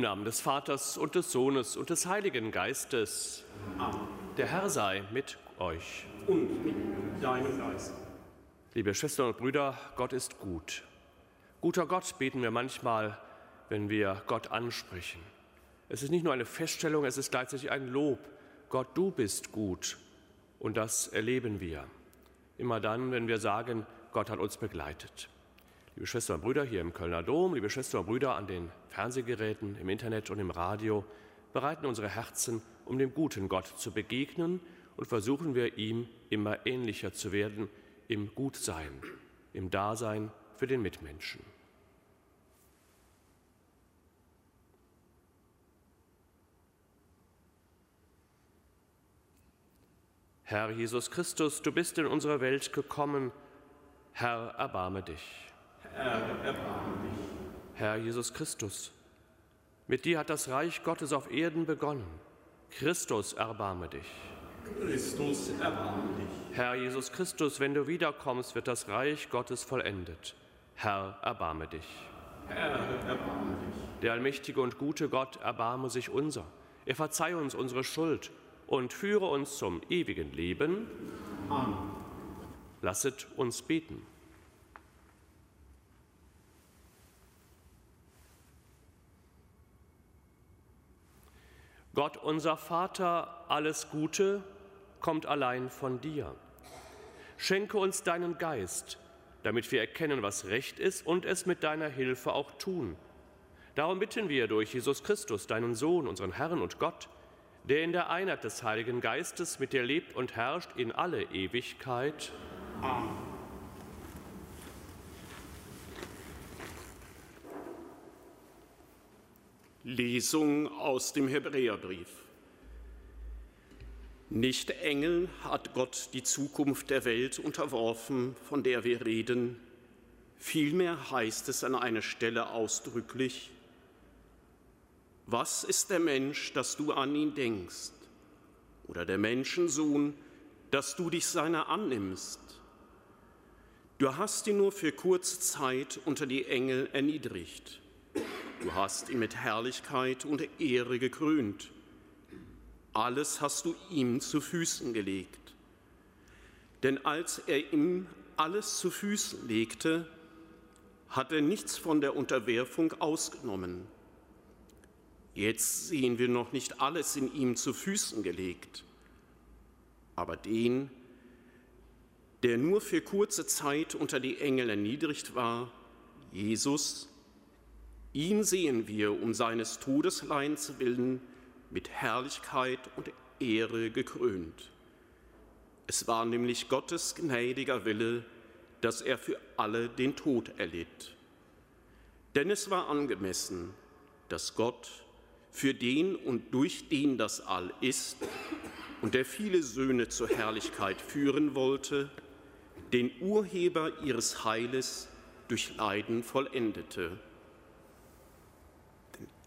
Im Namen des Vaters und des Sohnes und des Heiligen Geistes. Amen. Der Herr sei mit euch. Und mit deinem Geist. Liebe Schwestern und Brüder, Gott ist gut. Guter Gott beten wir manchmal, wenn wir Gott ansprechen. Es ist nicht nur eine Feststellung, es ist gleichzeitig ein Lob. Gott, du bist gut. Und das erleben wir. Immer dann, wenn wir sagen, Gott hat uns begleitet liebe Schwestern und Brüder hier im Kölner Dom, liebe Schwestern und Brüder an den Fernsehgeräten, im Internet und im Radio, bereiten unsere Herzen, um dem guten Gott zu begegnen und versuchen wir ihm immer ähnlicher zu werden im Gutsein, im Dasein für den Mitmenschen. Herr Jesus Christus, du bist in unsere Welt gekommen. Herr, erbarme dich. Herr. Herr Jesus Christus, mit dir hat das Reich Gottes auf Erden begonnen. Christus, erbarme dich. Christus, erbarme dich. Herr Jesus Christus, wenn du wiederkommst, wird das Reich Gottes vollendet. Herr, erbarme dich. Herr, erbarme dich. Der allmächtige und gute Gott, erbarme sich unser. Er verzeihe uns unsere Schuld und führe uns zum ewigen Leben. Amen. Lasset uns beten. Gott unser Vater, alles Gute kommt allein von dir. Schenke uns deinen Geist, damit wir erkennen, was recht ist und es mit deiner Hilfe auch tun. Darum bitten wir durch Jesus Christus, deinen Sohn, unseren Herrn und Gott, der in der Einheit des Heiligen Geistes mit dir lebt und herrscht in alle Ewigkeit. Amen. Lesung aus dem Hebräerbrief. Nicht Engeln hat Gott die Zukunft der Welt unterworfen, von der wir reden. Vielmehr heißt es an einer Stelle ausdrücklich, was ist der Mensch, dass du an ihn denkst? Oder der Menschensohn, dass du dich seiner annimmst? Du hast ihn nur für kurze Zeit unter die Engel erniedrigt. Du hast ihn mit Herrlichkeit und Ehre gekrönt. Alles hast du ihm zu Füßen gelegt. Denn als er ihm alles zu Füßen legte, hat er nichts von der Unterwerfung ausgenommen. Jetzt sehen wir noch nicht alles in ihm zu Füßen gelegt, aber den, der nur für kurze Zeit unter die Engel erniedrigt war, Jesus, Ihn sehen wir um seines Todesleins willen mit Herrlichkeit und Ehre gekrönt. Es war nämlich Gottes gnädiger Wille, dass er für alle den Tod erlitt. Denn es war angemessen, dass Gott, für den und durch den das All ist und der viele Söhne zur Herrlichkeit führen wollte, den Urheber ihres Heiles durch Leiden vollendete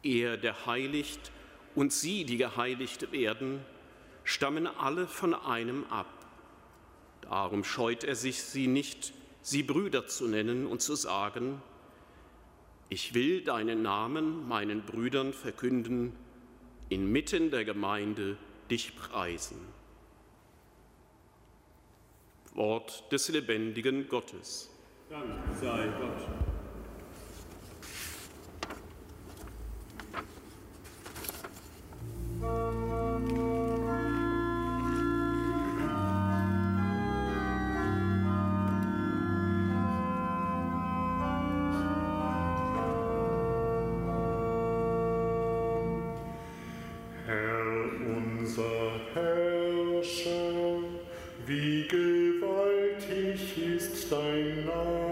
er, der heiligt, und sie, die geheiligt werden, stammen alle von einem ab. Darum scheut er sich, sie nicht, sie Brüder zu nennen und zu sagen, ich will deinen Namen meinen Brüdern verkünden, inmitten der Gemeinde dich preisen. Wort des lebendigen Gottes. Dank sei Gott. Ganzen Erde.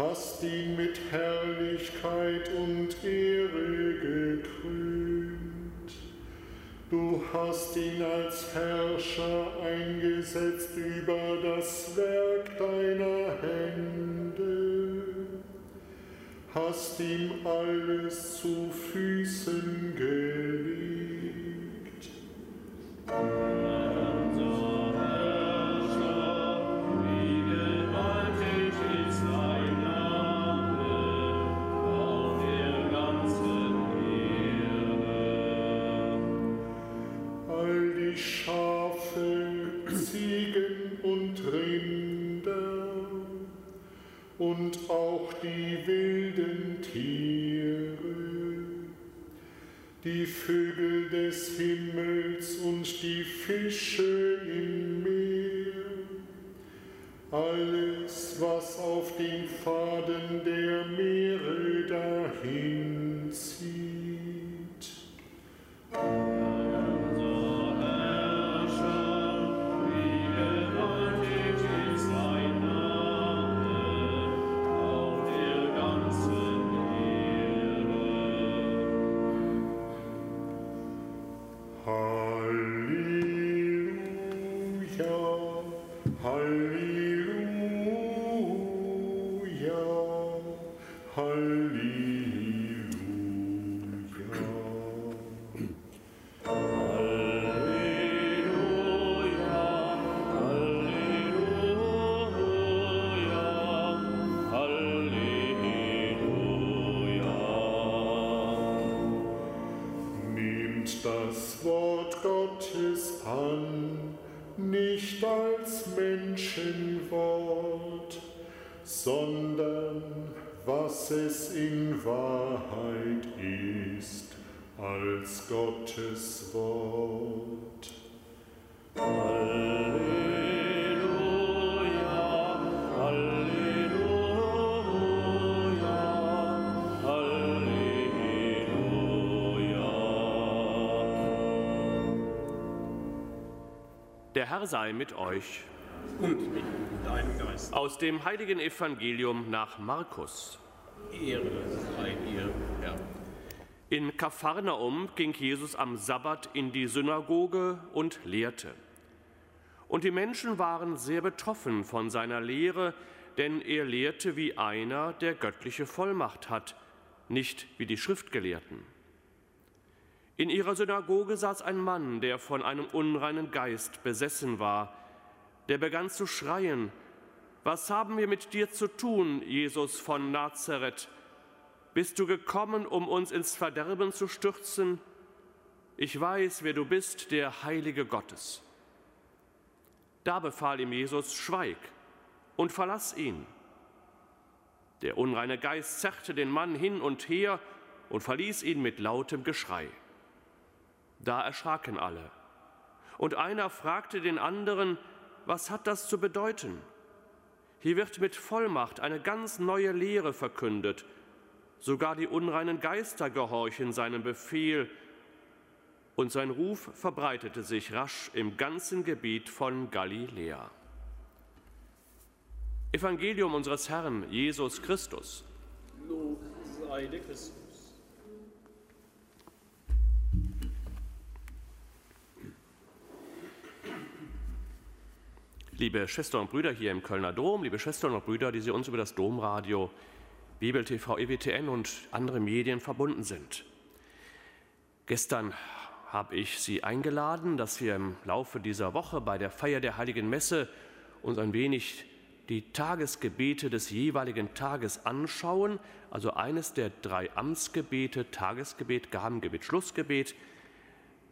Hast ihn mit Herrlichkeit und Ehre gekrönt. Du hast ihn als Herrscher eingesetzt über das Werk deiner Hände, hast ihm alles zu Füßen gelegt. Herr sei mit euch. Und mit deinem Geist. Aus dem heiligen Evangelium nach Markus. Ehre sei dir, Herr. In Kapharnaum ging Jesus am Sabbat in die Synagoge und lehrte. Und die Menschen waren sehr betroffen von seiner Lehre, denn er lehrte wie einer, der göttliche Vollmacht hat, nicht wie die Schriftgelehrten. In ihrer Synagoge saß ein Mann, der von einem unreinen Geist besessen war. Der begann zu schreien, Was haben wir mit dir zu tun, Jesus von Nazareth? Bist du gekommen, um uns ins Verderben zu stürzen? Ich weiß, wer du bist, der Heilige Gottes. Da befahl ihm Jesus, Schweig und verlass ihn. Der unreine Geist zerrte den Mann hin und her und verließ ihn mit lautem Geschrei. Da erschraken alle. Und einer fragte den anderen, was hat das zu bedeuten? Hier wird mit Vollmacht eine ganz neue Lehre verkündet. Sogar die unreinen Geister gehorchen seinem Befehl. Und sein Ruf verbreitete sich rasch im ganzen Gebiet von Galiläa. Evangelium unseres Herrn Jesus Christus. Lob sei dir Christus. Liebe Schwestern und Brüder hier im Kölner Dom, liebe Schwestern und Brüder, die Sie uns über das Domradio, Bibel TV, EWTN und andere Medien verbunden sind. Gestern habe ich Sie eingeladen, dass wir im Laufe dieser Woche bei der Feier der Heiligen Messe uns ein wenig die Tagesgebete des jeweiligen Tages anschauen, also eines der drei Amtsgebete, Tagesgebet, Gabengebet, Schlussgebet,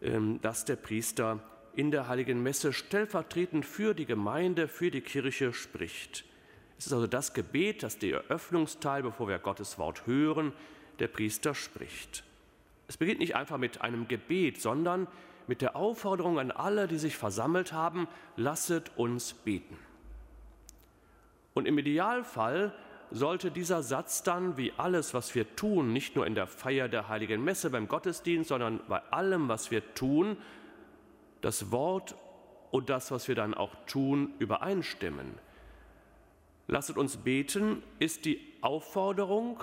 ähm, das der Priester in der Heiligen Messe stellvertretend für die Gemeinde, für die Kirche spricht. Es ist also das Gebet, das der Eröffnungsteil, bevor wir Gottes Wort hören, der Priester spricht. Es beginnt nicht einfach mit einem Gebet, sondern mit der Aufforderung an alle, die sich versammelt haben, lasset uns beten. Und im Idealfall sollte dieser Satz dann, wie alles, was wir tun, nicht nur in der Feier der heiligen Messe beim Gottesdienst, sondern bei allem, was wir tun, das Wort und das, was wir dann auch tun, übereinstimmen. Lasset uns beten ist die Aufforderung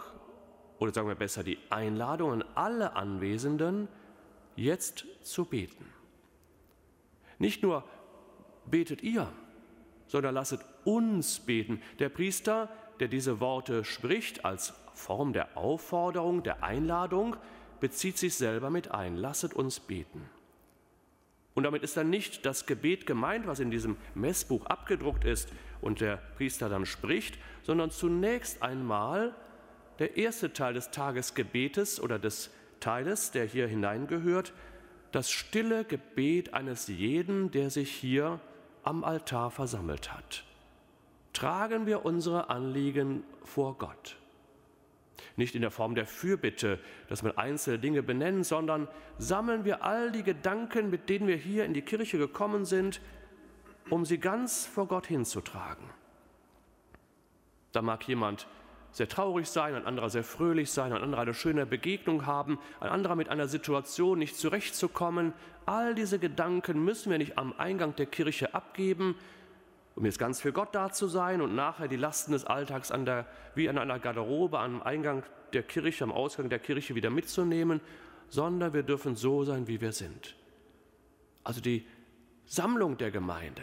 oder sagen wir besser die Einladung an alle Anwesenden, jetzt zu beten. Nicht nur betet ihr, sondern lasset uns beten. Der Priester der diese Worte spricht als Form der Aufforderung, der Einladung, bezieht sich selber mit ein. Lasset uns beten. Und damit ist dann nicht das Gebet gemeint, was in diesem Messbuch abgedruckt ist und der Priester dann spricht, sondern zunächst einmal der erste Teil des Tagesgebetes oder des Teiles, der hier hineingehört, das stille Gebet eines jeden, der sich hier am Altar versammelt hat tragen wir unsere Anliegen vor Gott. Nicht in der Form der Fürbitte, dass man einzelne Dinge benennt, sondern sammeln wir all die Gedanken, mit denen wir hier in die Kirche gekommen sind, um sie ganz vor Gott hinzutragen. Da mag jemand sehr traurig sein, ein anderer sehr fröhlich sein, ein anderer eine schöne Begegnung haben, ein anderer mit einer Situation nicht zurechtzukommen. All diese Gedanken müssen wir nicht am Eingang der Kirche abgeben, um jetzt ganz für Gott da zu sein und nachher die Lasten des Alltags an der, wie an einer Garderobe am Eingang der Kirche, am Ausgang der Kirche wieder mitzunehmen, sondern wir dürfen so sein, wie wir sind. Also die Sammlung der Gemeinde,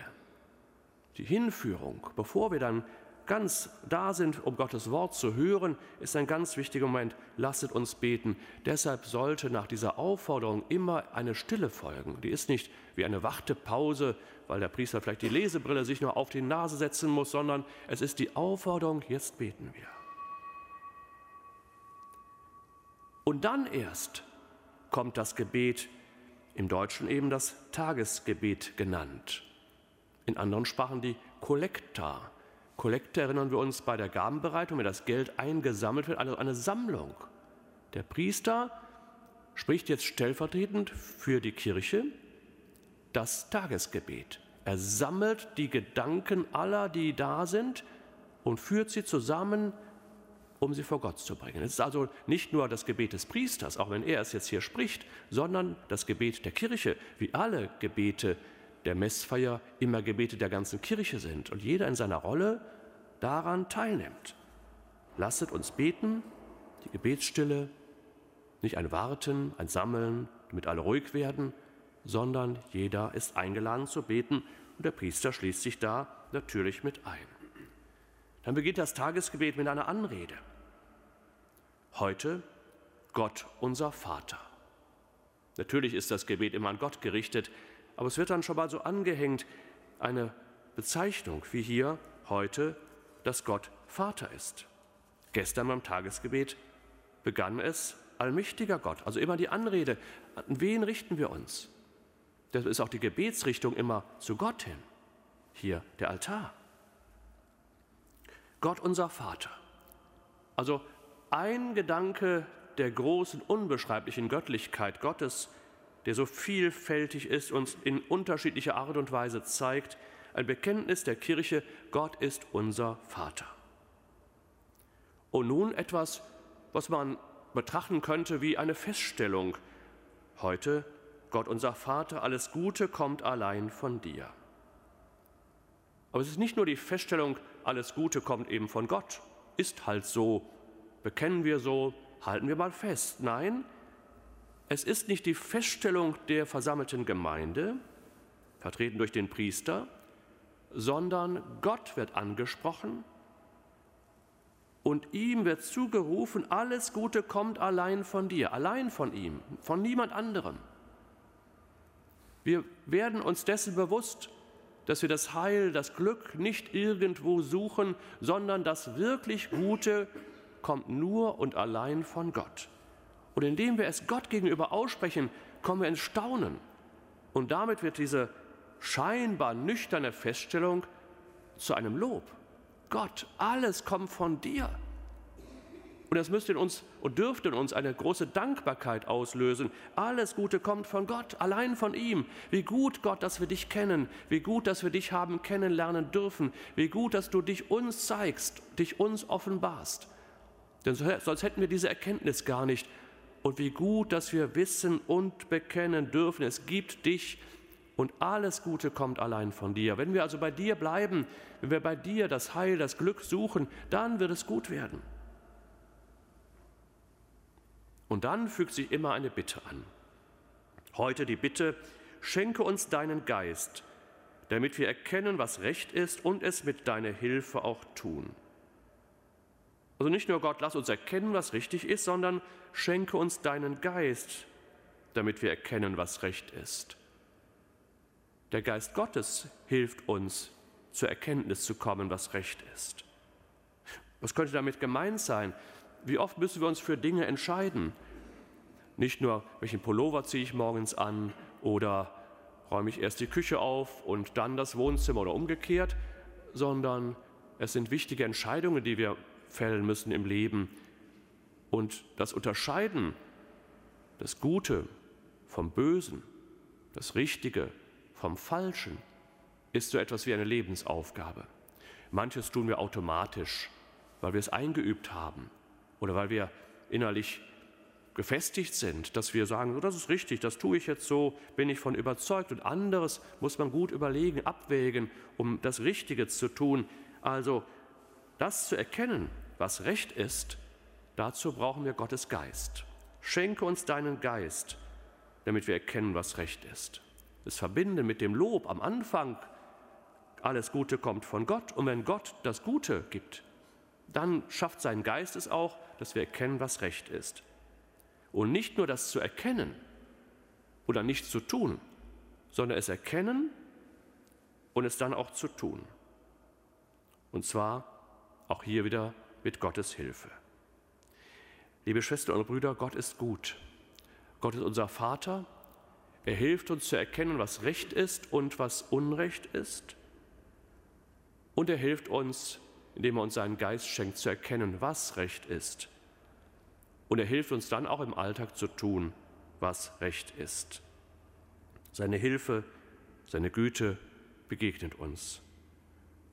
die Hinführung, bevor wir dann ganz da sind, um Gottes Wort zu hören, ist ein ganz wichtiger Moment. Lasset uns beten. Deshalb sollte nach dieser Aufforderung immer eine Stille folgen. Die ist nicht wie eine Wartepause, weil der Priester vielleicht die Lesebrille sich nur auf die Nase setzen muss, sondern es ist die Aufforderung, jetzt beten wir. Und dann erst kommt das Gebet, im Deutschen eben das Tagesgebet genannt, in anderen Sprachen die Kollekta. Kollekte erinnern wir uns bei der Gabenbereitung, wenn das Geld eingesammelt wird, also eine Sammlung. Der Priester spricht jetzt stellvertretend für die Kirche das Tagesgebet. Er sammelt die Gedanken aller, die da sind, und führt sie zusammen, um sie vor Gott zu bringen. Es ist also nicht nur das Gebet des Priesters, auch wenn er es jetzt hier spricht, sondern das Gebet der Kirche, wie alle Gebete der Messfeier immer Gebete der ganzen Kirche sind und jeder in seiner Rolle daran teilnimmt. Lasset uns beten, die Gebetsstille, nicht ein Warten, ein Sammeln, damit alle ruhig werden, sondern jeder ist eingeladen zu beten und der Priester schließt sich da natürlich mit ein. Dann beginnt das Tagesgebet mit einer Anrede. Heute Gott unser Vater. Natürlich ist das Gebet immer an Gott gerichtet, aber es wird dann schon mal so angehängt, eine Bezeichnung wie hier heute, dass Gott Vater ist. Gestern beim Tagesgebet begann es allmächtiger Gott, also immer die Anrede, an wen richten wir uns? Das ist auch die Gebetsrichtung immer zu Gott hin. Hier der Altar. Gott unser Vater. Also ein Gedanke der großen, unbeschreiblichen Göttlichkeit Gottes, der so vielfältig ist, uns in unterschiedlicher Art und Weise zeigt, ein Bekenntnis der Kirche, Gott ist unser Vater. Und nun etwas, was man betrachten könnte wie eine Feststellung. Heute Gott unser Vater, alles Gute kommt allein von dir. Aber es ist nicht nur die Feststellung, alles Gute kommt eben von Gott, ist halt so, bekennen wir so, halten wir mal fest. Nein, es ist nicht die Feststellung der versammelten Gemeinde, vertreten durch den Priester, sondern Gott wird angesprochen und ihm wird zugerufen, alles Gute kommt allein von dir, allein von ihm, von niemand anderem. Wir werden uns dessen bewusst, dass wir das Heil, das Glück nicht irgendwo suchen, sondern das wirklich Gute kommt nur und allein von Gott. Und indem wir es Gott gegenüber aussprechen, kommen wir ins Staunen. Und damit wird diese scheinbar nüchterne Feststellung zu einem Lob. Gott. Alles kommt von dir. Und das müsste in uns und dürfte in uns eine große Dankbarkeit auslösen. Alles Gute kommt von Gott, allein von ihm. Wie gut, Gott, dass wir dich kennen. Wie gut, dass wir dich haben kennenlernen dürfen. Wie gut, dass du dich uns zeigst, dich uns offenbarst. Denn sonst hätten wir diese Erkenntnis gar nicht. Und wie gut, dass wir wissen und bekennen dürfen, es gibt dich und alles Gute kommt allein von dir. Wenn wir also bei dir bleiben, wenn wir bei dir das Heil, das Glück suchen, dann wird es gut werden. Und dann fügt sich immer eine Bitte an. Heute die Bitte, schenke uns deinen Geist, damit wir erkennen, was recht ist und es mit deiner Hilfe auch tun. Also nicht nur Gott, lass uns erkennen, was richtig ist, sondern schenke uns deinen Geist, damit wir erkennen, was recht ist. Der Geist Gottes hilft uns, zur Erkenntnis zu kommen, was recht ist. Was könnte damit gemeint sein? Wie oft müssen wir uns für Dinge entscheiden? Nicht nur, welchen Pullover ziehe ich morgens an oder räume ich erst die Küche auf und dann das Wohnzimmer oder umgekehrt, sondern es sind wichtige Entscheidungen, die wir fällen müssen im Leben. Und das Unterscheiden, das Gute vom Bösen, das Richtige vom Falschen, ist so etwas wie eine Lebensaufgabe. Manches tun wir automatisch, weil wir es eingeübt haben oder weil wir innerlich gefestigt sind, dass wir sagen, das ist richtig, das tue ich jetzt so, bin ich von überzeugt. Und anderes muss man gut überlegen, abwägen, um das Richtige zu tun. Also das zu erkennen, was recht ist, dazu brauchen wir Gottes Geist. Schenke uns deinen Geist, damit wir erkennen, was recht ist. Das Verbinden mit dem Lob am Anfang, alles Gute kommt von Gott. Und wenn Gott das Gute gibt, dann schafft sein Geist es auch, dass wir erkennen, was recht ist. Und nicht nur das zu erkennen oder nicht zu tun, sondern es erkennen und es dann auch zu tun. Und zwar auch hier wieder mit Gottes Hilfe. Liebe Schwestern und Brüder, Gott ist gut. Gott ist unser Vater. Er hilft uns zu erkennen, was Recht ist und was Unrecht ist. Und er hilft uns, indem er uns seinen Geist schenkt, zu erkennen, was Recht ist. Und er hilft uns dann auch im Alltag zu tun, was Recht ist. Seine Hilfe, seine Güte begegnet uns.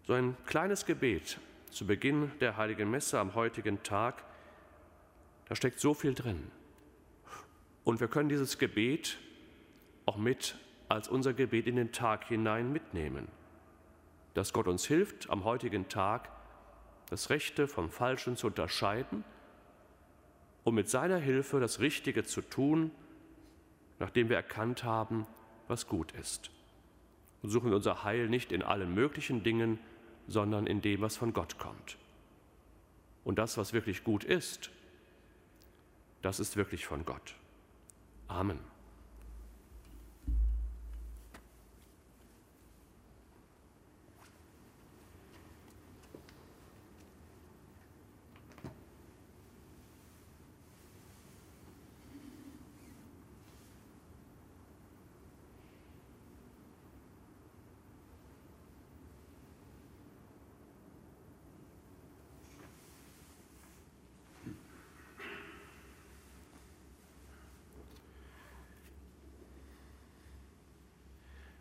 So ein kleines Gebet zu Beginn der heiligen Messe am heutigen Tag, da steckt so viel drin. Und wir können dieses Gebet auch mit als unser Gebet in den Tag hinein mitnehmen, dass Gott uns hilft, am heutigen Tag das Rechte vom Falschen zu unterscheiden und mit seiner Hilfe das Richtige zu tun, nachdem wir erkannt haben, was gut ist. Und suchen wir unser Heil nicht in allen möglichen Dingen, sondern in dem, was von Gott kommt. Und das, was wirklich gut ist, das ist wirklich von Gott. Amen.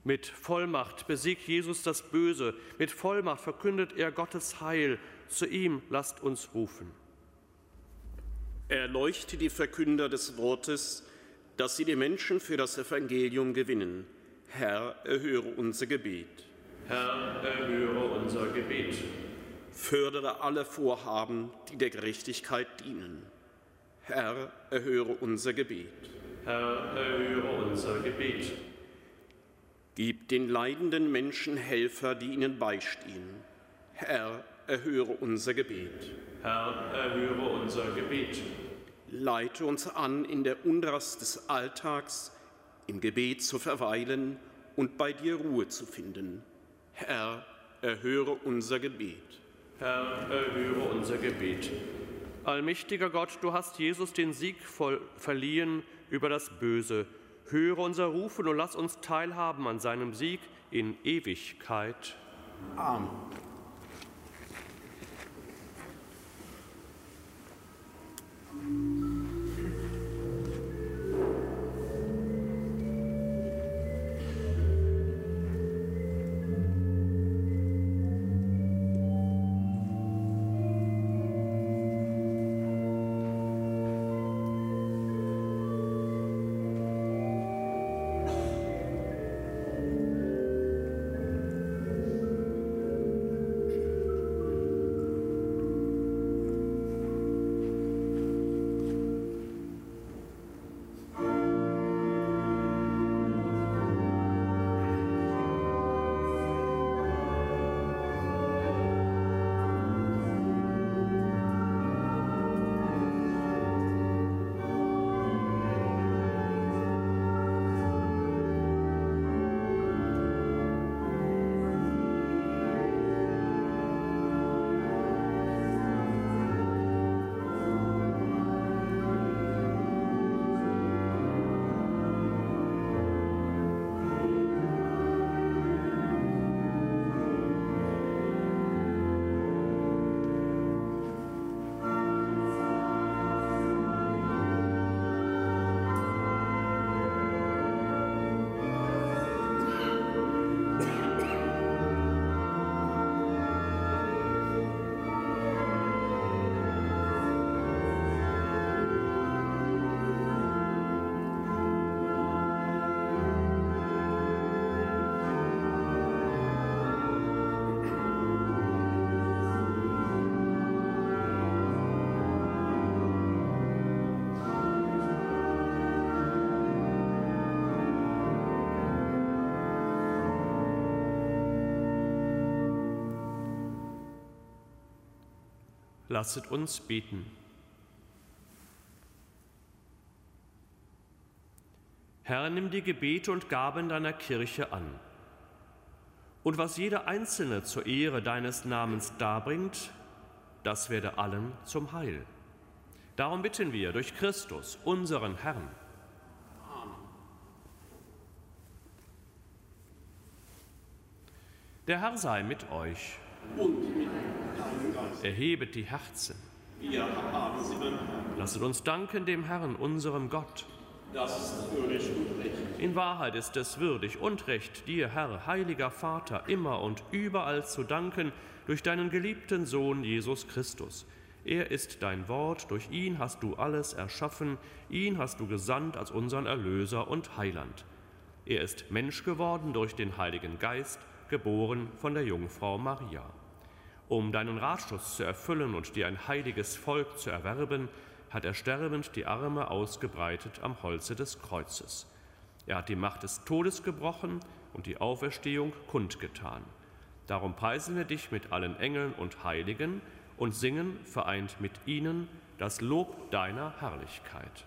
Mit Vollmacht besiegt Jesus das Böse. Mit Vollmacht verkündet er Gottes Heil. Zu ihm lasst uns rufen. Erleuchte die Verkünder des Wortes, dass sie die Menschen für das Evangelium gewinnen. Herr, erhöre unser Gebet. Herr, erhöre unser Gebet. Fördere alle Vorhaben, die der Gerechtigkeit dienen. Herr, erhöre unser Gebet. Herr, erhöre unser Gebet. Den leidenden Menschen Helfer, die ihnen beistehen. Herr, erhöre unser Gebet. Herr, erhöre unser Gebet. Leite uns an, in der Unrast des Alltags im Gebet zu verweilen und bei dir Ruhe zu finden. Herr, erhöre unser Gebet. Herr, erhöre unser Gebet. Allmächtiger Gott, du hast Jesus den Sieg voll verliehen über das Böse Höre unser Rufen und lass uns teilhaben an seinem Sieg in Ewigkeit. Amen. Lasset uns beten. Herr, nimm die Gebete und Gaben deiner Kirche an. Und was jeder Einzelne zur Ehre deines Namens darbringt, das werde allen zum Heil. Darum bitten wir durch Christus, unseren Herrn. Der Herr sei mit euch. Und mit Geist. Erhebet die Herzen. Wir haben sie beim Herrn. Lasset uns danken dem Herrn, unserem Gott. Das ist würdig und recht. In Wahrheit ist es würdig und recht, dir, Herr, heiliger Vater, immer und überall zu danken durch deinen geliebten Sohn Jesus Christus. Er ist dein Wort, durch ihn hast du alles erschaffen, ihn hast du gesandt als unseren Erlöser und Heiland. Er ist Mensch geworden durch den Heiligen Geist, geboren von der Jungfrau Maria. Um deinen Ratschluss zu erfüllen und dir ein heiliges Volk zu erwerben, hat er sterbend die Arme ausgebreitet am Holze des Kreuzes. Er hat die Macht des Todes gebrochen und die Auferstehung kundgetan. Darum preisen wir dich mit allen Engeln und Heiligen und singen, vereint mit ihnen, das Lob deiner Herrlichkeit.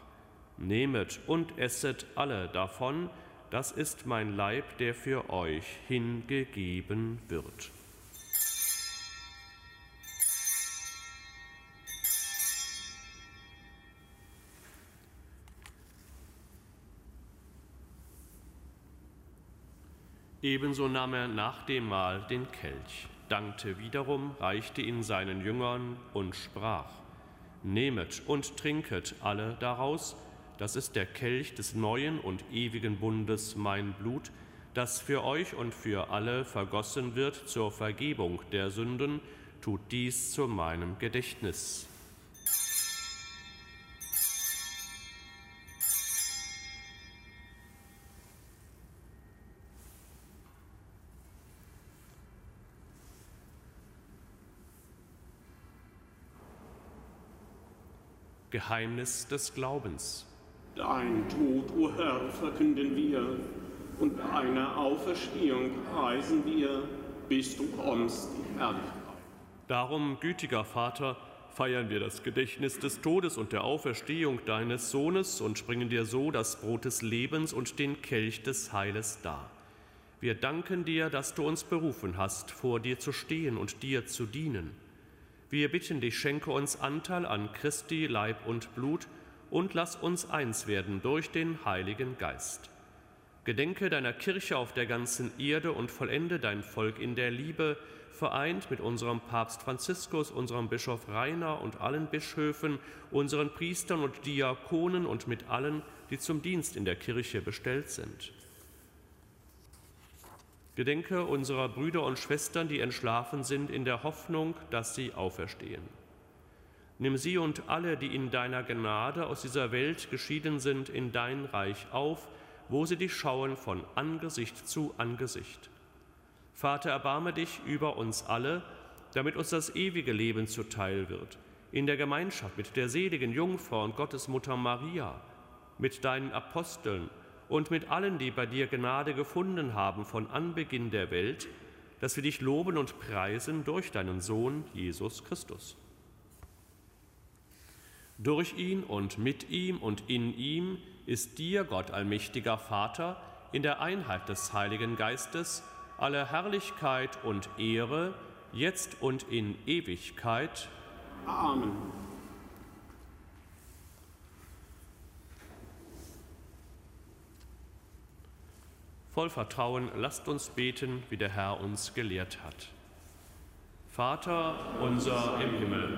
Nehmet und esset alle davon, das ist mein Leib, der für euch hingegeben wird. Ebenso nahm er nach dem Mahl den Kelch, dankte wiederum, reichte ihn seinen Jüngern und sprach, Nehmet und trinket alle daraus, das ist der Kelch des neuen und ewigen Bundes, mein Blut, das für euch und für alle vergossen wird zur Vergebung der Sünden, tut dies zu meinem Gedächtnis. Geheimnis des Glaubens. Dein Tod, o Herr, verkünden wir, und deine Auferstehung preisen wir, bis du kommst in Herrlichkeit. Darum, gütiger Vater, feiern wir das Gedächtnis des Todes und der Auferstehung deines Sohnes und bringen dir so das Brot des Lebens und den Kelch des Heiles dar. Wir danken dir, dass du uns berufen hast, vor dir zu stehen und dir zu dienen. Wir bitten dich, schenke uns Anteil an Christi Leib und Blut und lass uns eins werden durch den Heiligen Geist. Gedenke deiner Kirche auf der ganzen Erde und vollende dein Volk in der Liebe, vereint mit unserem Papst Franziskus, unserem Bischof Rainer und allen Bischöfen, unseren Priestern und Diakonen und mit allen, die zum Dienst in der Kirche bestellt sind. Gedenke unserer Brüder und Schwestern, die entschlafen sind, in der Hoffnung, dass sie auferstehen. Nimm sie und alle, die in deiner Gnade aus dieser Welt geschieden sind, in dein Reich auf, wo sie dich schauen von Angesicht zu Angesicht. Vater, erbarme dich über uns alle, damit uns das ewige Leben zuteil wird, in der Gemeinschaft mit der seligen Jungfrau und Gottesmutter Maria, mit deinen Aposteln und mit allen, die bei dir Gnade gefunden haben von Anbeginn der Welt, dass wir dich loben und preisen durch deinen Sohn Jesus Christus. Durch ihn und mit ihm und in ihm ist dir, Gott allmächtiger Vater, in der Einheit des Heiligen Geistes alle Herrlichkeit und Ehre, jetzt und in Ewigkeit. Amen. Voll Vertrauen lasst uns beten, wie der Herr uns gelehrt hat. Vater unser im Himmel,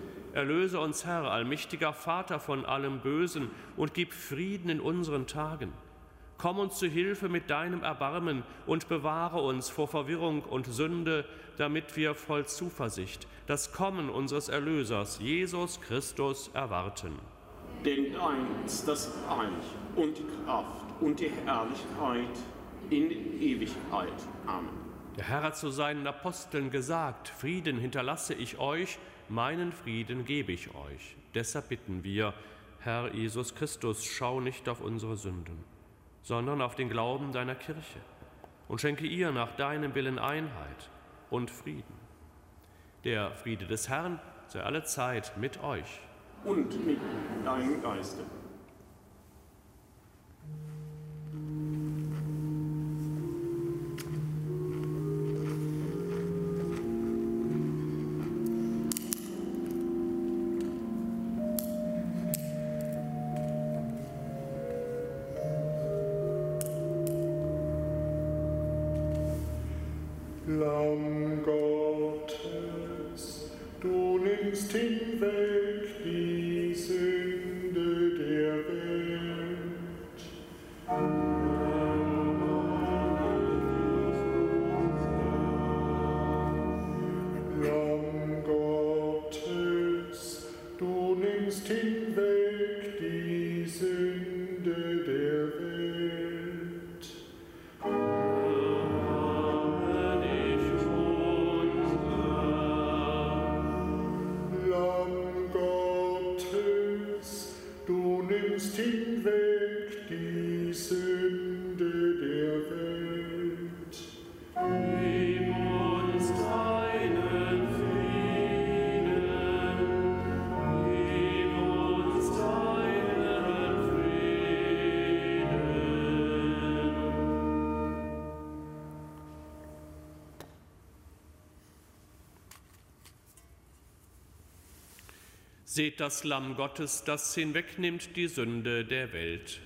Erlöse uns, Herr, allmächtiger Vater, von allem Bösen und gib Frieden in unseren Tagen. Komm uns zu Hilfe mit deinem Erbarmen und bewahre uns vor Verwirrung und Sünde, damit wir voll Zuversicht das Kommen unseres Erlösers, Jesus Christus, erwarten. Denn dein ist das Reich und die Kraft und die Herrlichkeit in Ewigkeit. Amen. Der Herr hat zu seinen Aposteln gesagt, Frieden hinterlasse ich euch, meinen Frieden gebe ich euch. Deshalb bitten wir, Herr Jesus Christus, schau nicht auf unsere Sünden, sondern auf den Glauben deiner Kirche und schenke ihr nach deinem Willen Einheit und Frieden. Der Friede des Herrn sei alle Zeit mit euch. Und mit deinem Geiste. Seht das Lamm Gottes, das hinwegnimmt die Sünde der Welt.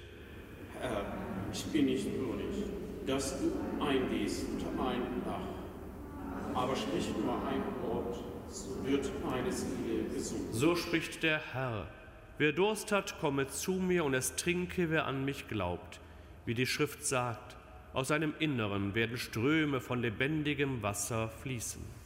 Herr, ich bin nicht würdig, dass du eingehst unter mein Dach. Aber sprich nur ein Wort, so wird meine Seele gesund. So spricht der Herr. Wer Durst hat, komme zu mir und es trinke, wer an mich glaubt. Wie die Schrift sagt, aus seinem Inneren werden Ströme von lebendigem Wasser fließen.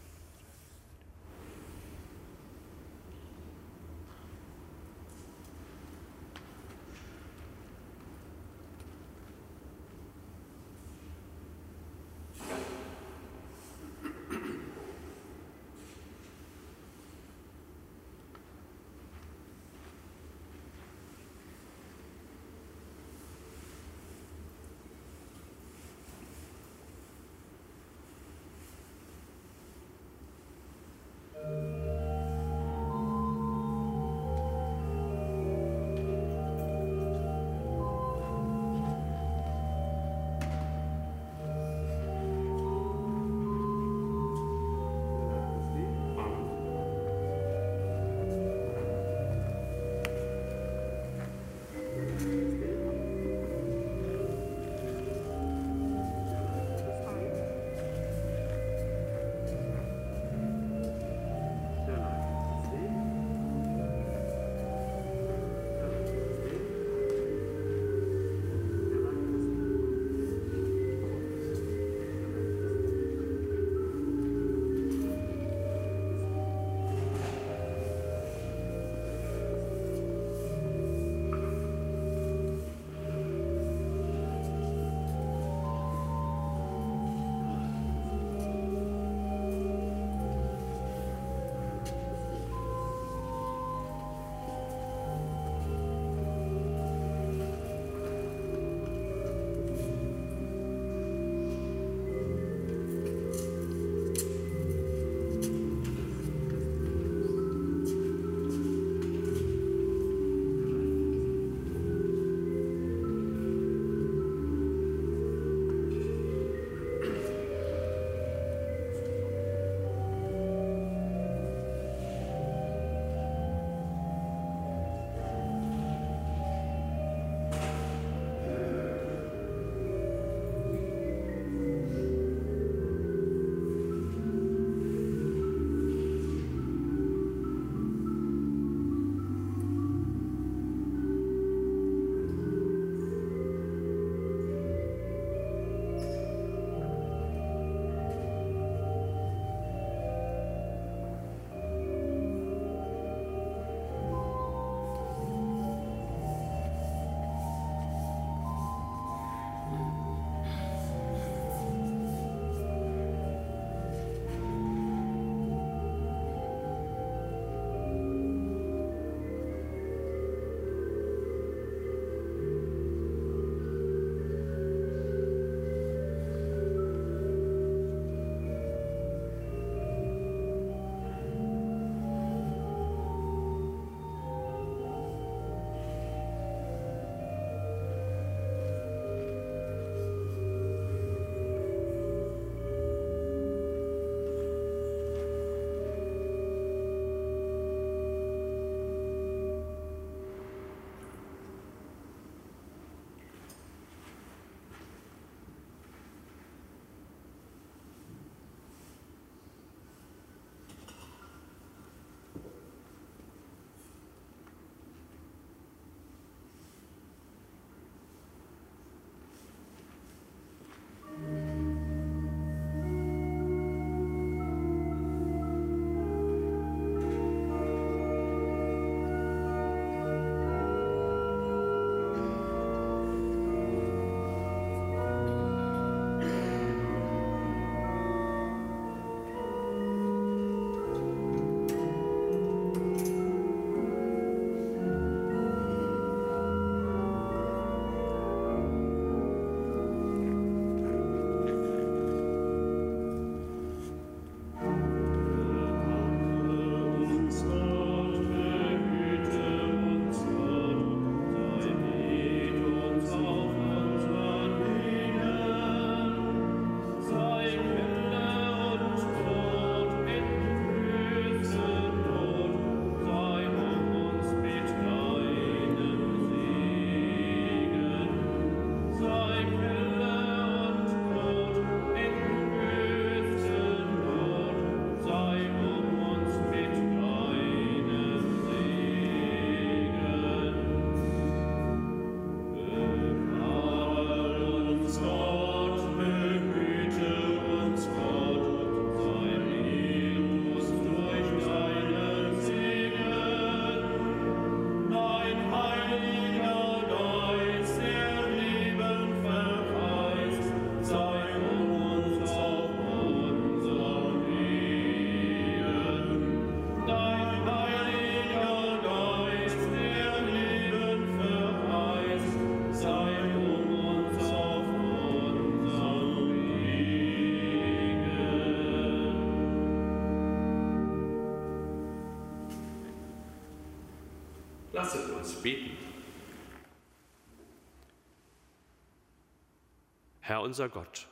Unser Gott,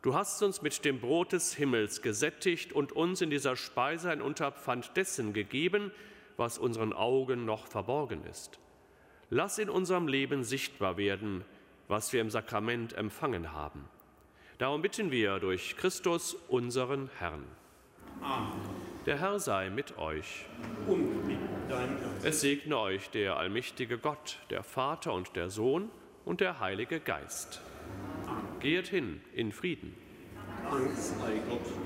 du hast uns mit dem Brot des Himmels gesättigt und uns in dieser Speise ein Unterpfand dessen gegeben, was unseren Augen noch verborgen ist. Lass in unserem Leben sichtbar werden, was wir im Sakrament empfangen haben. Darum bitten wir durch Christus, unseren Herrn. Amen. Der Herr sei mit euch. Und mit deinem Es segne euch der allmächtige Gott, der Vater und der Sohn und der Heilige Geist. Geht hin in Frieden. Dank sei Gott.